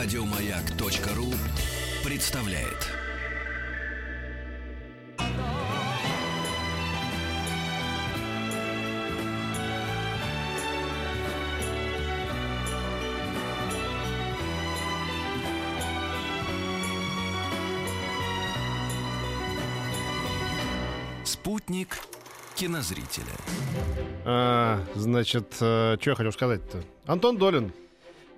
Радиомаяк.ру представляет. Спутник кинозрителя. А, значит, что я хотел сказать-то? Антон Долин.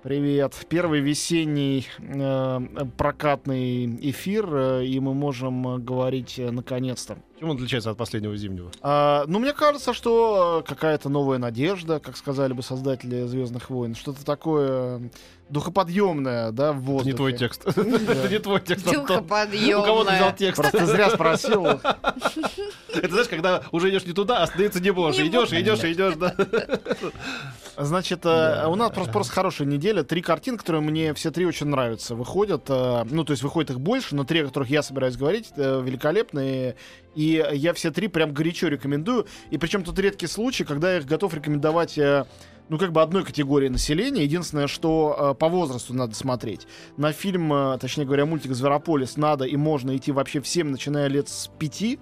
Привет. Первый весенний э, прокатный эфир, э, и мы можем э, говорить э, наконец-то. Чем он отличается от последнего зимнего? А, ну, мне кажется, что э, какая-то новая надежда, как сказали бы создатели Звездных войн, что-то такое духоподъемное, да, в Это воздухе. не твой текст. Это не твой текст, Антон. У кого ты взял текст? Просто зря спросил. Это знаешь, когда уже идешь не туда, а остановиться не можешь. Не Идешь, идешь, идешь, да. Значит, э, у нас просто, просто хорошая неделя. Три картины, которые мне все три очень нравятся, выходят. э, Ну, то есть выходит их больше, но три, о которых я собираюсь говорить, э, великолепные. И я все три прям горячо рекомендую. И причем тут редкий случай, когда я их готов рекомендовать ну, как бы одной категории населения. Единственное, что э, по возрасту надо смотреть. На фильм, э, точнее говоря, мультик «Зверополис» надо и можно идти вообще всем, начиная лет с пяти.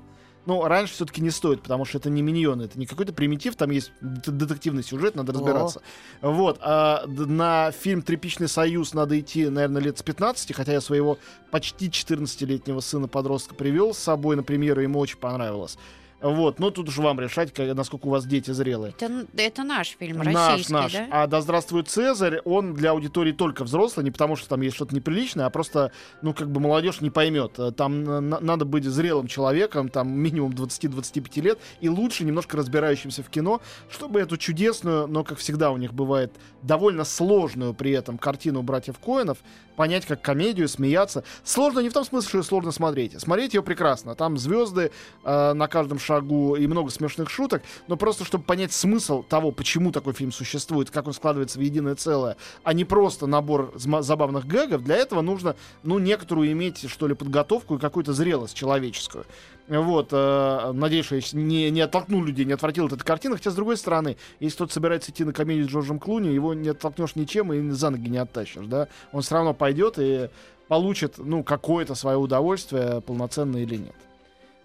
Но раньше все-таки не стоит, потому что это не миньоны, это не какой-то примитив, там есть детективный сюжет, надо разбираться. Вот. А на фильм «Тряпичный союз» надо идти, наверное, лет с 15, хотя я своего почти 14-летнего сына-подростка привел с собой на премьеру, ему очень понравилось. Вот, но тут уж вам решать, насколько у вас дети зрелые. Это, это наш фильм, Наш, российский, наш. да? А «Да здравствует Цезарь», он для аудитории только взрослый, не потому что там есть что-то неприличное, а просто, ну, как бы молодежь не поймет. Э, Там э, на- надо быть зрелым человеком, там минимум 20-25 лет, и лучше немножко разбирающимся в кино, чтобы эту чудесную, но, как всегда у них бывает, довольно сложную при этом картину братьев Коинов понять как комедию, смеяться. Сложно не в том смысле, что ее сложно смотреть. Смотреть ее прекрасно. Там звезды э, на каждом шагу и много смешных шуток, но просто чтобы понять смысл того, почему такой фильм существует, как он складывается в единое целое, а не просто набор забавных гэгов, для этого нужно, ну, некоторую иметь, что ли, подготовку и какую-то зрелость человеческую. Вот, э, надеюсь, я не, не оттолкнул людей, не отвратил от этой картины. Хотя, с другой стороны, если кто-то собирается идти на комедию с Джорджем Клуни, его не оттолкнешь ничем и за ноги не оттащишь, да? Он все равно пойдет и получит, ну, какое-то свое удовольствие, полноценное или нет.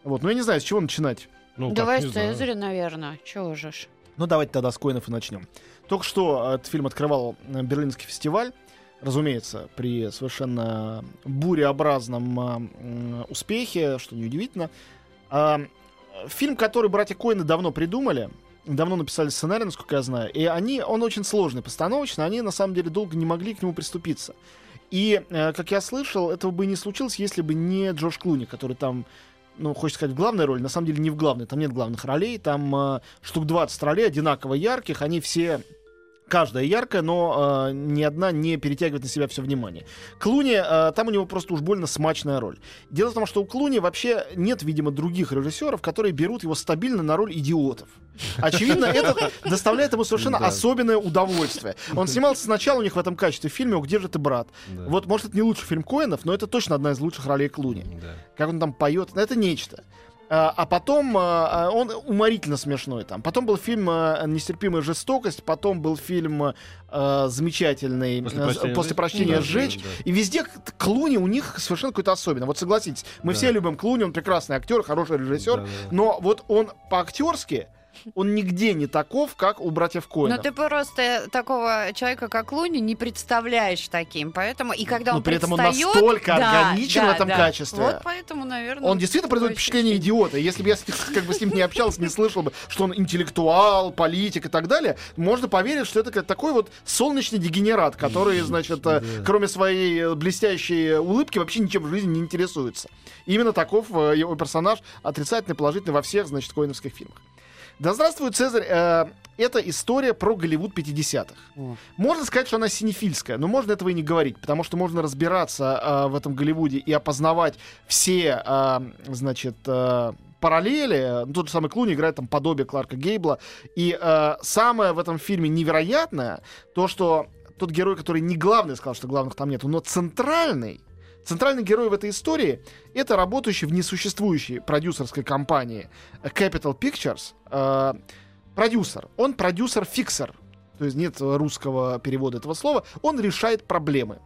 Вот, ну, я не знаю, с чего начинать. Ну, Давай не с. Цезаря, наверное. Чего же ж. Ну, давайте тогда с коинов и начнем. Только что этот фильм открывал э, Берлинский фестиваль. Разумеется, при совершенно буреобразном э, успехе, что неудивительно. Э, фильм, который братья Коины давно придумали, давно написали сценарий, насколько я знаю, и они, он очень сложный постановочно, они на самом деле долго не могли к нему приступиться. И, э, как я слышал, этого бы не случилось, если бы не Джордж Клуни, который там ну, хочется сказать, в главной роли, на самом деле не в главной, там нет главных ролей, там э, штук 20 ролей одинаково ярких, они все каждая яркая, но э, ни одна не перетягивает на себя все внимание. Клуни, э, там у него просто уж больно смачная роль. Дело в том, что у Клуни вообще нет, видимо, других режиссеров, которые берут его стабильно на роль идиотов. Очевидно, это доставляет ему совершенно Да. особенное удовольствие. Он снимался сначала у них в этом качестве в фильме «О, где же ты, брат?». Да. Вот, может, это не лучший фильм Коэнов, но это точно одна из лучших ролей Клуни Да. как он там поет, это нечто. А, а потом а, а, он уморительно смешной там. Потом был фильм «Нестерпимая жестокость», потом был фильм замечательный «После прощения «После сжечь». прощения Да, сжечь». да, да. И везде Клуни у них совершенно какой-то особенный. Вот согласитесь, мы Да. все любим Клуни, он прекрасный актер, хороший режиссер, Да, да. но вот он по-актерски, он нигде не таков, как у братьев Но Коэнов. Ну, ты просто такого человека, как Луни, не представляешь таким. Поэтому, и когда Но он при этом он настолько Да, органичен да, в этом да. качестве. Вот поэтому, наверное... Он действительно производит впечатление идиота. Если бы я с- как бы с ним не общался, не слышал бы, что он интеллектуал, политик и так далее, можно поверить, что это такой вот солнечный дегенерат, который, значит, э, кроме своей блестящей улыбки, вообще ничем в жизни не интересуется. Именно таков э, его персонаж, отрицательный, положительный во всех, значит, коиновских фильмах. Да здравствует Цезарь. э, это история про Голливуд 50-х. О. Можно сказать, что она синефильская, но можно этого и не говорить, потому что можно разбираться э, в этом Голливуде и опознавать все, э, значит, э, параллели. Ну, Тот же самый Клуни играет там подобие Кларка Гейбла. И э, самое в этом фильме невероятное, то, что тот герой, который не главный, сказал, что главных там нету, но центральный, Центральный герой в этой истории — это работающий в несуществующей продюсерской компании Capital Pictures э, продюсер. Он продюсер-фиксер. То есть нет русского перевода этого слова. Он решает проблемы.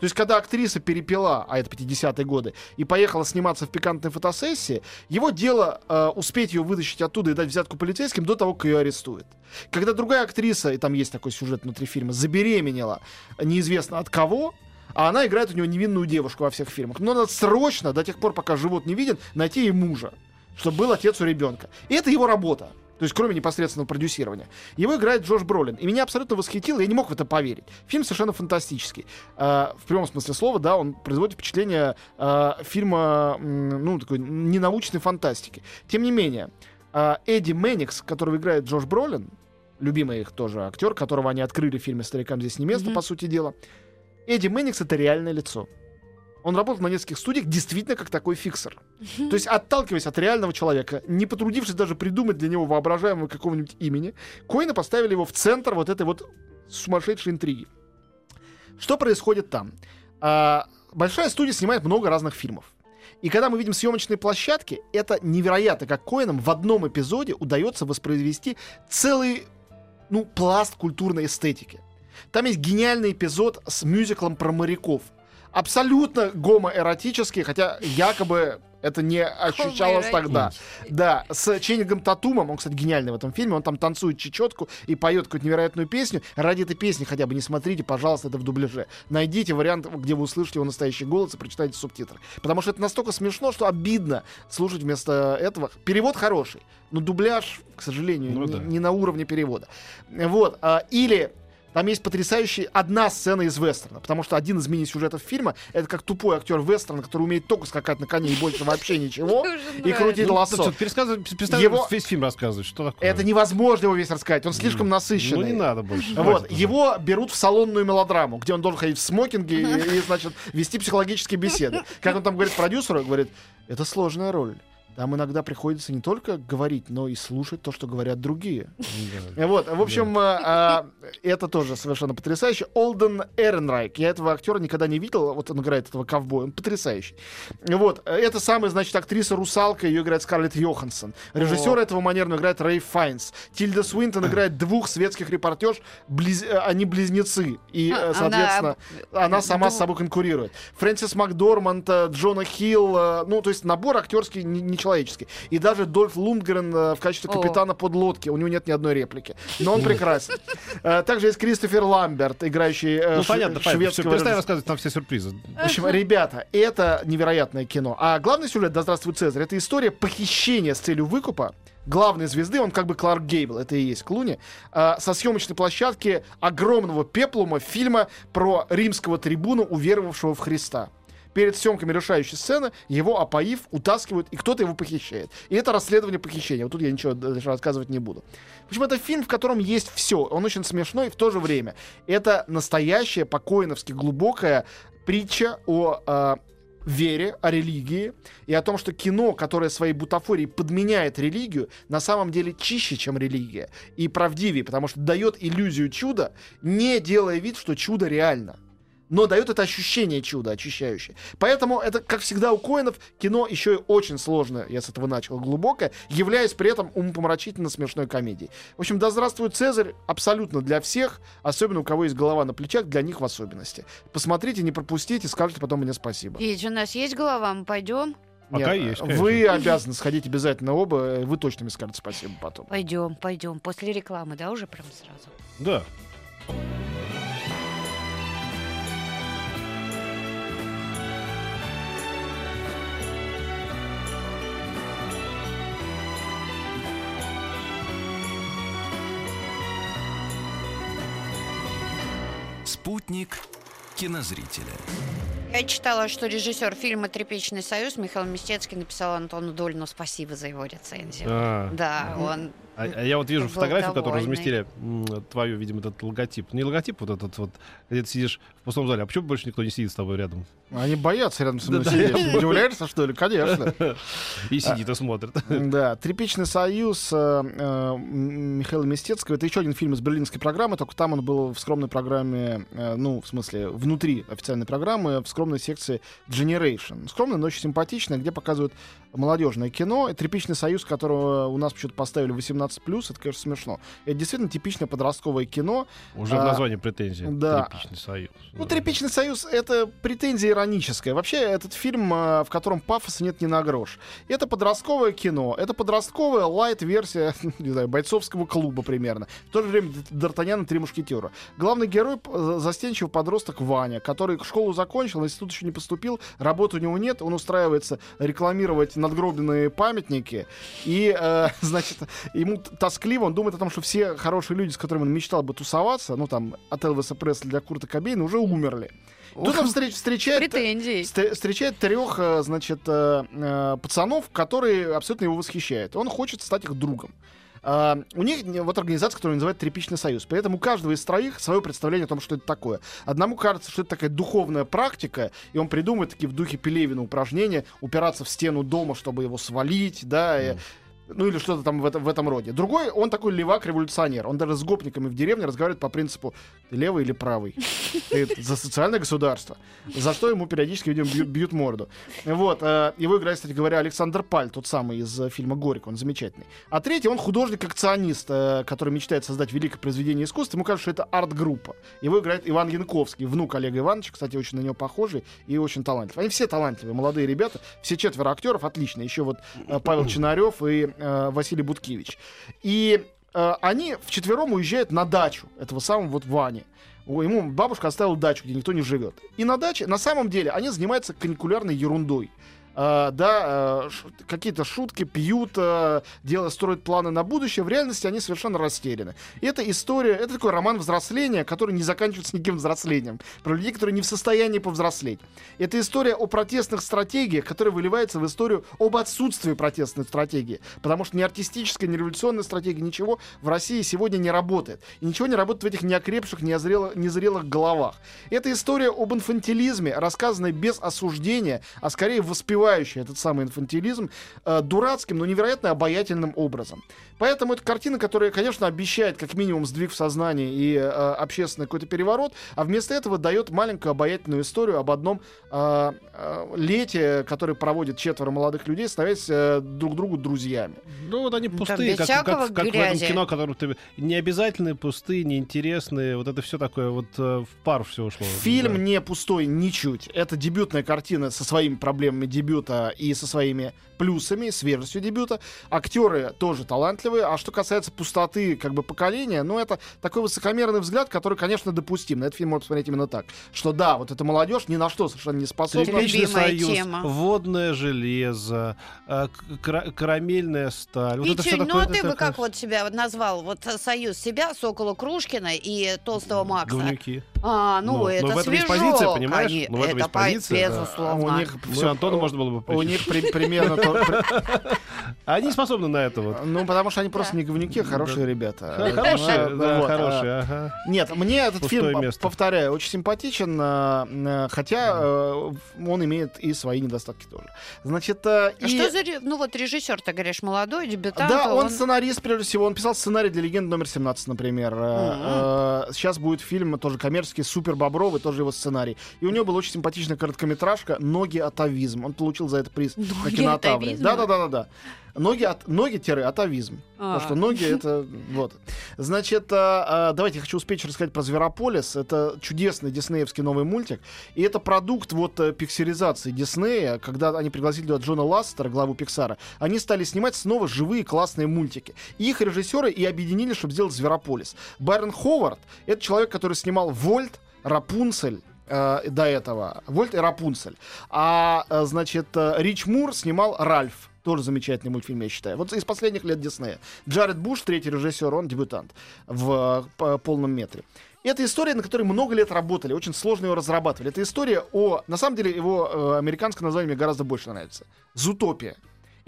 То есть, когда актриса перепила, а это 50-е годы, и поехала сниматься в пикантной фотосессии, его дело э, успеть ее вытащить оттуда и дать взятку полицейским до того, как ее арестуют. Когда другая актриса, и там есть такой сюжет внутри фильма, забеременела неизвестно от кого, а она играет у него невинную девушку во всех фильмах. Но надо срочно, до тех пор, пока живот не виден, найти ей мужа, чтобы был отец у ребенка. И это его работа. То есть, кроме непосредственного продюсирования. Его играет Джош Бролин. И меня абсолютно восхитило, я не мог в это поверить. Фильм совершенно фантастический. Э, в прямом смысле слова, да, он производит впечатление э, фильма, ну, такой ненаучной фантастики. Тем не менее, э, Эдди Мэникс, которого играет Джош Бролин, любимый их тоже актер, которого они открыли в фильме «Старикам здесь не место», Мгм. по сути дела. Эдди Мэникс — это реальное лицо. Он работал на нескольких студиях действительно как такой фиксер. То есть, отталкиваясь от реального человека, не потрудившись даже придумать для него воображаемого какого-нибудь имени, Коина поставили его в центр вот этой вот сумасшедшей интриги. Что происходит там? А, большая студия снимает много разных фильмов. И когда мы видим съемочные площадки, это невероятно, как Коинам в одном эпизоде удается воспроизвести целый ну, пласт культурной эстетики. Там есть гениальный эпизод с мюзиклом про моряков. Абсолютно гомоэротический, хотя якобы это не ощущалось тогда. Да, с Ченнингом Татумом, он, кстати, гениальный в этом фильме, он там танцует чечетку и поет какую-то невероятную песню. Ради этой песни хотя бы не смотрите, пожалуйста, это в дубляже. Найдите вариант, где вы услышите его настоящий голос и прочитайте субтитры. Потому что это настолько смешно, что обидно слушать вместо этого. Перевод хороший, но дубляж, к сожалению, Ну не, да. не на уровне перевода. Вот. а, или там есть потрясающая одна сцена из вестерна, потому что один из мини-сюжетов фильма это как тупой актер вестерна, который умеет только скакать на коне и больше вообще ничего, и крутить Ну, лассо. Его- весь фильм рассказывать. Что такое? Это невозможно его весь рассказать, он слишком Ну насыщенный. не надо больше. Вот, его берут в салонную мелодраму, где он должен ходить в смокинге и, значит, вести психологические беседы. Как он там говорит продюсеру, говорит, это сложная роль. Там иногда приходится не только говорить, но и слушать то, что говорят другие. Вот, в общем, а, а, это тоже совершенно потрясающе. Олден Эренрайк. Я этого актера никогда не видел. Вот он играет этого ковбоя. Он потрясающий. Вот, это самая, значит, актриса Русалка. Ее играет Скарлетт Йоханссон. Режиссер этого манерного играет Рэй Файнс. Тильда Свинтон играет двух светских. Близ... э, Они близнецы. И, э, А, соответственно, она, сама с собой конкурирует. Фрэнсис Макдорманд, э, Джона Хилл. э, Ну, то есть набор актерский не- нечеловеческий. И даже Дольф Лундгрен э, в качестве О. капитана подлодки. У него нет ни одной реплики. Но он прекрасен. Э, Также есть Кристофер Ламберт, играющий э, Ну понятно, шведского Перестань рассказывать там все сюрпризы. В общем, ребята, это невероятное кино. А главный сюжет «Да здравствует Цезарь» — это история похищения с целью выкупа главной звезды, он как бы Кларк Гейбл, это и есть Клуни, со съемочной площадки огромного пеплума фильма про римского трибуна, уверовавшего в Христа. Перед съемками решающей сцены его, опоив, утаскивают, и кто-то его похищает. И это расследование похищения. Вот тут я ничего дальше рассказывать не буду. В общем, это фильм, в котором есть все. Он очень смешной, и в то же время это настоящая, по-коиновски глубокая притча о э, вере, о религии и о том, что кино, которое своей бутафорией подменяет религию, на самом деле чище, чем религия, и правдивее, потому что дает иллюзию чуда, не делая вид, что чудо реально. Но дает это ощущение чуда, очищающее. Поэтому это, как всегда у Коинов, кино еще и очень сложное, я с этого начал, глубокое, являясь при этом умопомрачительно смешной комедией. В общем, да здравствует Цезарь абсолютно для всех, особенно у кого есть голова на плечах, для них в особенности. Посмотрите, не пропустите, скажите потом мне спасибо. Ведь у нас есть голова, мы пойдем. Пока Нет, есть, конечно. Вы обязаны сходить обязательно оба, вы точно мне скажете спасибо потом. Пойдем, пойдем. После рекламы, да, уже прям сразу. Да. Спутник кинозрителя. Я читала, что режиссер фильма «Тряпичный союз» Михаил Мистецкий написал Антону Дольну спасибо за его рецензию. А, Да, он... а- а я вот вижу фотографию, которую довольный. разместили, м, твою, видимо, этот логотип. Не логотип, вот этот вот, где ты сидишь в пустом зале. А почему больше никто не сидит с тобой рядом? Они боятся рядом со мной Да, сидеть. да. Удивляешься, что ли? Конечно. И сидит и смотрит. Да, «Тряпичный союз» э, э, Михаила Мистецкого. Это еще один фильм из берлинской программы, только там он был в скромной программе, э, ну, в смысле, внутри официальной программы, в скромной секции Generation. Скромная, но очень симпатичная, где показывают молодежное кино. «Тряпичный союз», которого у нас почему-то поставили в 18 18+, это, конечно, смешно. Это действительно типичное подростковое кино. Уже в А, названии претензии. да. Тряпичный союз. Ну, «Тряпичный союз» — это претензия ироническая. Вообще, этот фильм, э, в котором пафоса нет ни на грош. Это подростковое кино, это подростковая лайт-версия, не знаю, бойцовского клуба примерно. В то же время Д'Артаньян и Три мушкетера. Главный герой застенчивый подросток Ваня, который школу закончил, в институт еще не поступил, работы у него нет, он устраивается рекламировать надгробленные памятники, и, э, значит, ему тоскливо, он думает о том, что все хорошие люди, с которыми он мечтал бы тусоваться, ну, там, от Элвиса Пресли для Курта Кобейна, уже умерли. Тут он встреч- встречает... Претензий. Встр- встречает трех, э, значит, э, э, пацанов, которые абсолютно его восхищают. Он хочет стать их другом. А, у них не- вот организация, которую называют Тряпичный союз. При этом у каждого из троих свое представление о том, что это такое. Одному кажется, что это такая духовная практика, и он придумывает такие в духе Пелевина упражнения, упираться в стену дома, чтобы его свалить, да, и- ну или что-то там в, этом- в этом роде. Другой, он такой левак-революционер. Он даже с гопниками в деревне разговаривает по принципу ты левый или правый. Ты за социальное государство. За что ему периодически, видимо, бьют, бьют морду. Вот. э, Его играет, кстати говоря, Александр Паль, тот самый из э, фильма «Горько». Он замечательный. А третий, он художник-акционист, э, который мечтает создать великое произведение искусства. Ему кажется, что это арт-группа. Его играет Иван Янковский, внук Олега Ивановича, кстати, очень на него похожий и очень талантливый. Они все талантливые, молодые ребята. Все четверо актеров отлично. Еще вот Павел Чинарев и э, Василий Буткевич. И э, они вчетвером уезжают на дачу этого самого вот Вани. Ему бабушка оставила дачу, где никто не живет. И на даче, на самом деле, они занимаются каникулярной ерундой. А, да, ш- какие-то шутки пьют, а, делают, строят планы на будущее. В реальности они совершенно растеряны. И это история, это такой роман взросления, который не заканчивается никаким взрослением. Про людей, которые не в состоянии повзрослеть. Это история о протестных стратегиях, которая выливается в историю об отсутствии протестной стратегии. Потому что ни артистическая, ни революционная стратегия, ничего в России сегодня не работает. И ничего не работает в этих неокрепших, неозрелых, незрелых головах. Это история об инфантилизме, рассказанная без осуждения, а скорее воспевающая этот самый инфантилизм э, дурацким, но невероятно обаятельным образом. Поэтому это картина, которая, конечно, обещает как минимум сдвиг в сознании и э, общественный какой-то переворот, а вместо этого дает маленькую обаятельную историю об одном э, э, лете, который проводит четверо молодых людей, становясь э, друг другу друзьями. Ну, вот они Да, пустые, как, всякого как, как в этом кино, которое ты... Необязательные, пустые, неинтересные. Вот это все такое вот э, в пар все ушло. Фильм Да. не пустой ничуть. Это дебютная картина со своими проблемами дебюта и со своими плюсами, свежестью дебюта. Актеры тоже талантливые. А что касается пустоты как бы поколения, ну это такой высокомерный взгляд, который, конечно, допустим. На этот фильм можно посмотреть именно так. Что да, вот эта молодежь ни на что совершенно не способна. Тряпичный Любимая союз, тема. водное железо, кра- карамельная сталь. Вот это Витюнь, ну а ты это- бы как вот себя вот назвал? Вот э, союз себя, Сокола Крушкина и Толстого Макса. Говнюки. А, ну, Ну, это ну, в этом есть свежо, позиция, понимаешь? коне- Ну, в этом это есть позиция, да. безусловно. У них Все, Антону можно было бы У причислить. них при- примерно Они способны на это вот. Ну, потому что они просто не говнюки, а хорошие ребята. Хорошие, да, а, хорошие, ага. Нет, мне этот фильм, повторяю, очень симпатичен, хотя э, он имеет и свои недостатки тоже. Значит, э, А и... Что за, ну вот режиссер, ты говоришь, молодой, дебютант. Да, он, сценарист, прежде всего. Он писал сценарий для «Легенды номер 17», например. Э, э, Сейчас будет фильм тоже коммерческий «Супер Бобровый», тоже его сценарий. И у него была очень симпатичная короткометражка «Ноги атовизм». Он получил за это приз на «Ноги кинотавре. атовизм»? Да-да-да-да. Ноги, от, ноги-атовизм. А. Потому что ноги это вот. Значит, а, а, давайте я хочу успеть рассказать про Зверополис. Это чудесный диснеевский новый мультик. И это продукт вот э, пикселизации Диснея. Когда они пригласили туда Джона Ластера, главу Пиксара, они стали снимать снова живые классные мультики. И их режиссеры и объединили, чтобы сделать Зверополис. Байрон Ховард — это человек, который снимал Вольт, Рапунцель, э, до этого. Вольт и Рапунцель. А, э, значит, э, Рич Мур снимал Ральф. Тоже замечательный мультфильм, я считаю. Вот из последних лет Диснея. Джаред Буш, третий режиссер, он дебютант в по- полном метре. Это история, на которой много лет работали, очень сложно ее разрабатывали. Это история о... На самом деле, его э, американское название мне гораздо больше нравится. Зутопия.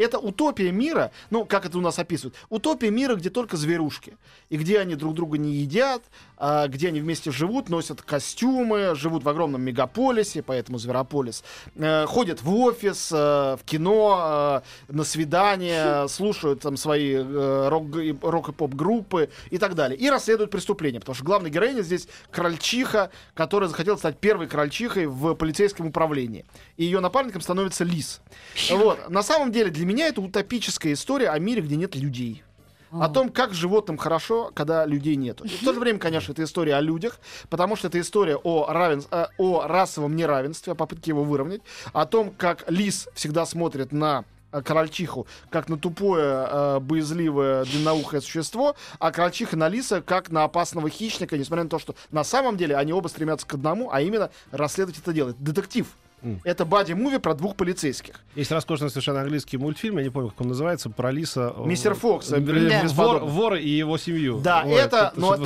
Это утопия мира, ну, как это у нас описывают, утопия мира, где только зверушки. И где они друг друга не едят, а, где они вместе живут, носят костюмы, живут в огромном мегаполисе, поэтому Зверополис. Э, ходят в офис, э, в кино, э, на свидания, слушают там свои э, рок- и- рок- и поп-группы и так далее. И расследуют преступления, потому что главная героиня здесь крольчиха, которая захотела стать первой крольчихой в полицейском управлении. И ее напарником становится лис. Вот. На самом деле, для меня это утопическая история о мире, где нет людей. о том, как животным хорошо, когда людей нету. И в то же время, конечно, это история о людях, потому что это история о, равенс- э, о расовом неравенстве, о попытке его выровнять, о том, как лис всегда смотрит на э, крольчиху как на тупое, э, боязливое, длинноухое существо, а крольчиха на лиса как на опасного хищника, несмотря на то, что на самом деле они оба стремятся к одному, а именно расследовать это дело. Это детектив. Это бади-муви про двух полицейских. Есть роскошный совершенно английский мультфильм, я не помню, как он называется, про лиса. э, Мистер Фокс, э, э, без вор, и его семью. Да, Ой, это, но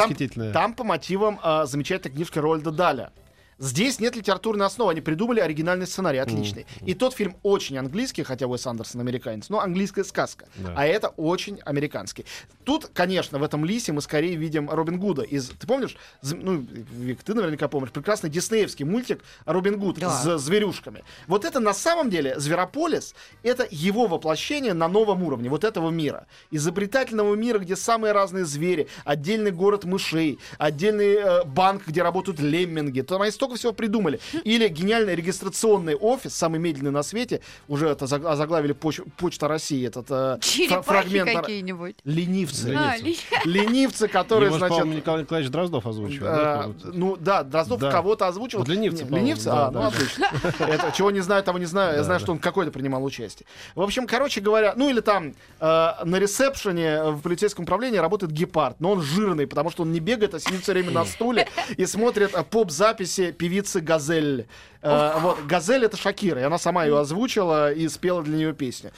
там, по мотивам а, замечательной книжки Рольда Даля. Здесь нет литературной основы, они придумали оригинальный сценарий, отличный. И тот фильм очень английский, хотя Уэс Андерсон американец, но английская сказка. Да. А это очень американский. Тут, конечно, в этом лисе мы скорее видим Робин Гуда из... Ты помнишь? Ну, Вик, ты наверняка помнишь. Прекрасный диснеевский мультик Робин Гуд Да. с зверюшками. Вот это на самом деле Зверополис, это его воплощение на новом уровне вот этого мира. Изобретательного мира, где самые разные звери, отдельный город мышей, отдельный э, банк, где работают лемминги. Там они столько всего придумали. Или гениальный регистрационный офис, самый медленный на свете, уже это заг- озаглавили Поч- Почта России, этот э, фрагмент. какие-нибудь. Ленивцы. А, Ленивцы. ли- Ленивцы, которые, Его значит... Николай Николаевич Дроздов озвучивал. да, А, по-моему? ну да, Дроздов Да. кого-то озвучил. Вот ленивцы, ленивцы? да, а, ну да. отлично. Это, чего не знаю, того не знаю. Я Да, знаю, да. что он какой-то принимал участие. В общем, короче говоря, ну или там э, на ресепшене в полицейском управлении работает гепард, но он жирный, потому что он не бегает, а сидит все время на стуле и смотрит э, поп-записи певицы Газель. Э, вот, Газель это Шакира, и она сама ее озвучила и спела для нее песню.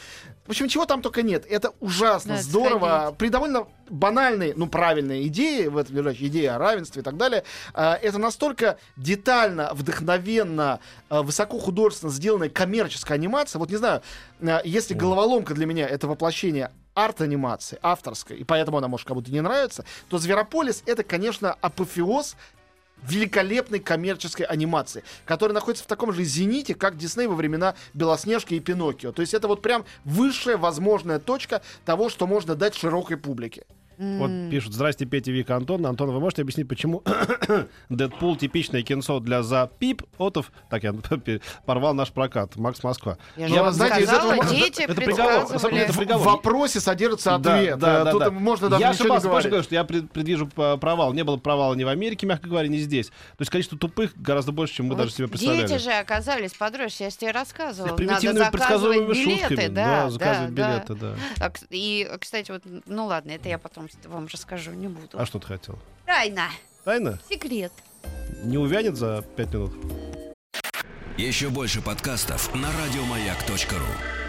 В общем, чего там только нет. Это ужасно Надо здорово. сходить. При довольно банальной, ну, правильной идее, в этом лежащей идее о равенстве и так далее, э, это настолько детально, вдохновенно, э, высокохудожественно сделанная коммерческая анимация. Вот не знаю, э, если головоломка для меня это воплощение арт-анимации, авторской, и поэтому она, может, кому-то не нравится, то «Зверополис» — это, конечно, апофеоз великолепной коммерческой анимации, которая находится в таком же зените, как Дисней во времена Белоснежки и Пиноккио. То есть это вот прям высшая возможная точка того, что можно дать широкой публике. Вот пишут, здрасте, Петя, Вика, Антон. Антон, вы можете объяснить, почему Дэдпул типичное кинцо для за пип отов? Так, я порвал наш прокат. Макс Москва. Я Ну, же а знаете, из сказала, этого- дети это приговор, на самом деле, это приговор. В вопросе содержится Да, ответ. да, Э, да, Тут да. можно даже Я ничего не говорить. говорю, что я пред- предвижу провал. Не было провала ни в Америке, мягко говоря, ни здесь. То есть количество тупых гораздо больше, чем мы Вот даже себе представляли. Дети же оказались подростки, я же тебе рассказывала. Надо Примитивными заказывать предсказуемыми билеты, шутками. да, заказывать да, билеты, да. да. А, И, кстати, вот, ну ладно, это я потом вам расскажу, не буду. А что ты хотел? Тайна, Тайна? секрет. Не увянет за пять минут? Еще больше подкастов на радиомаяк.ру.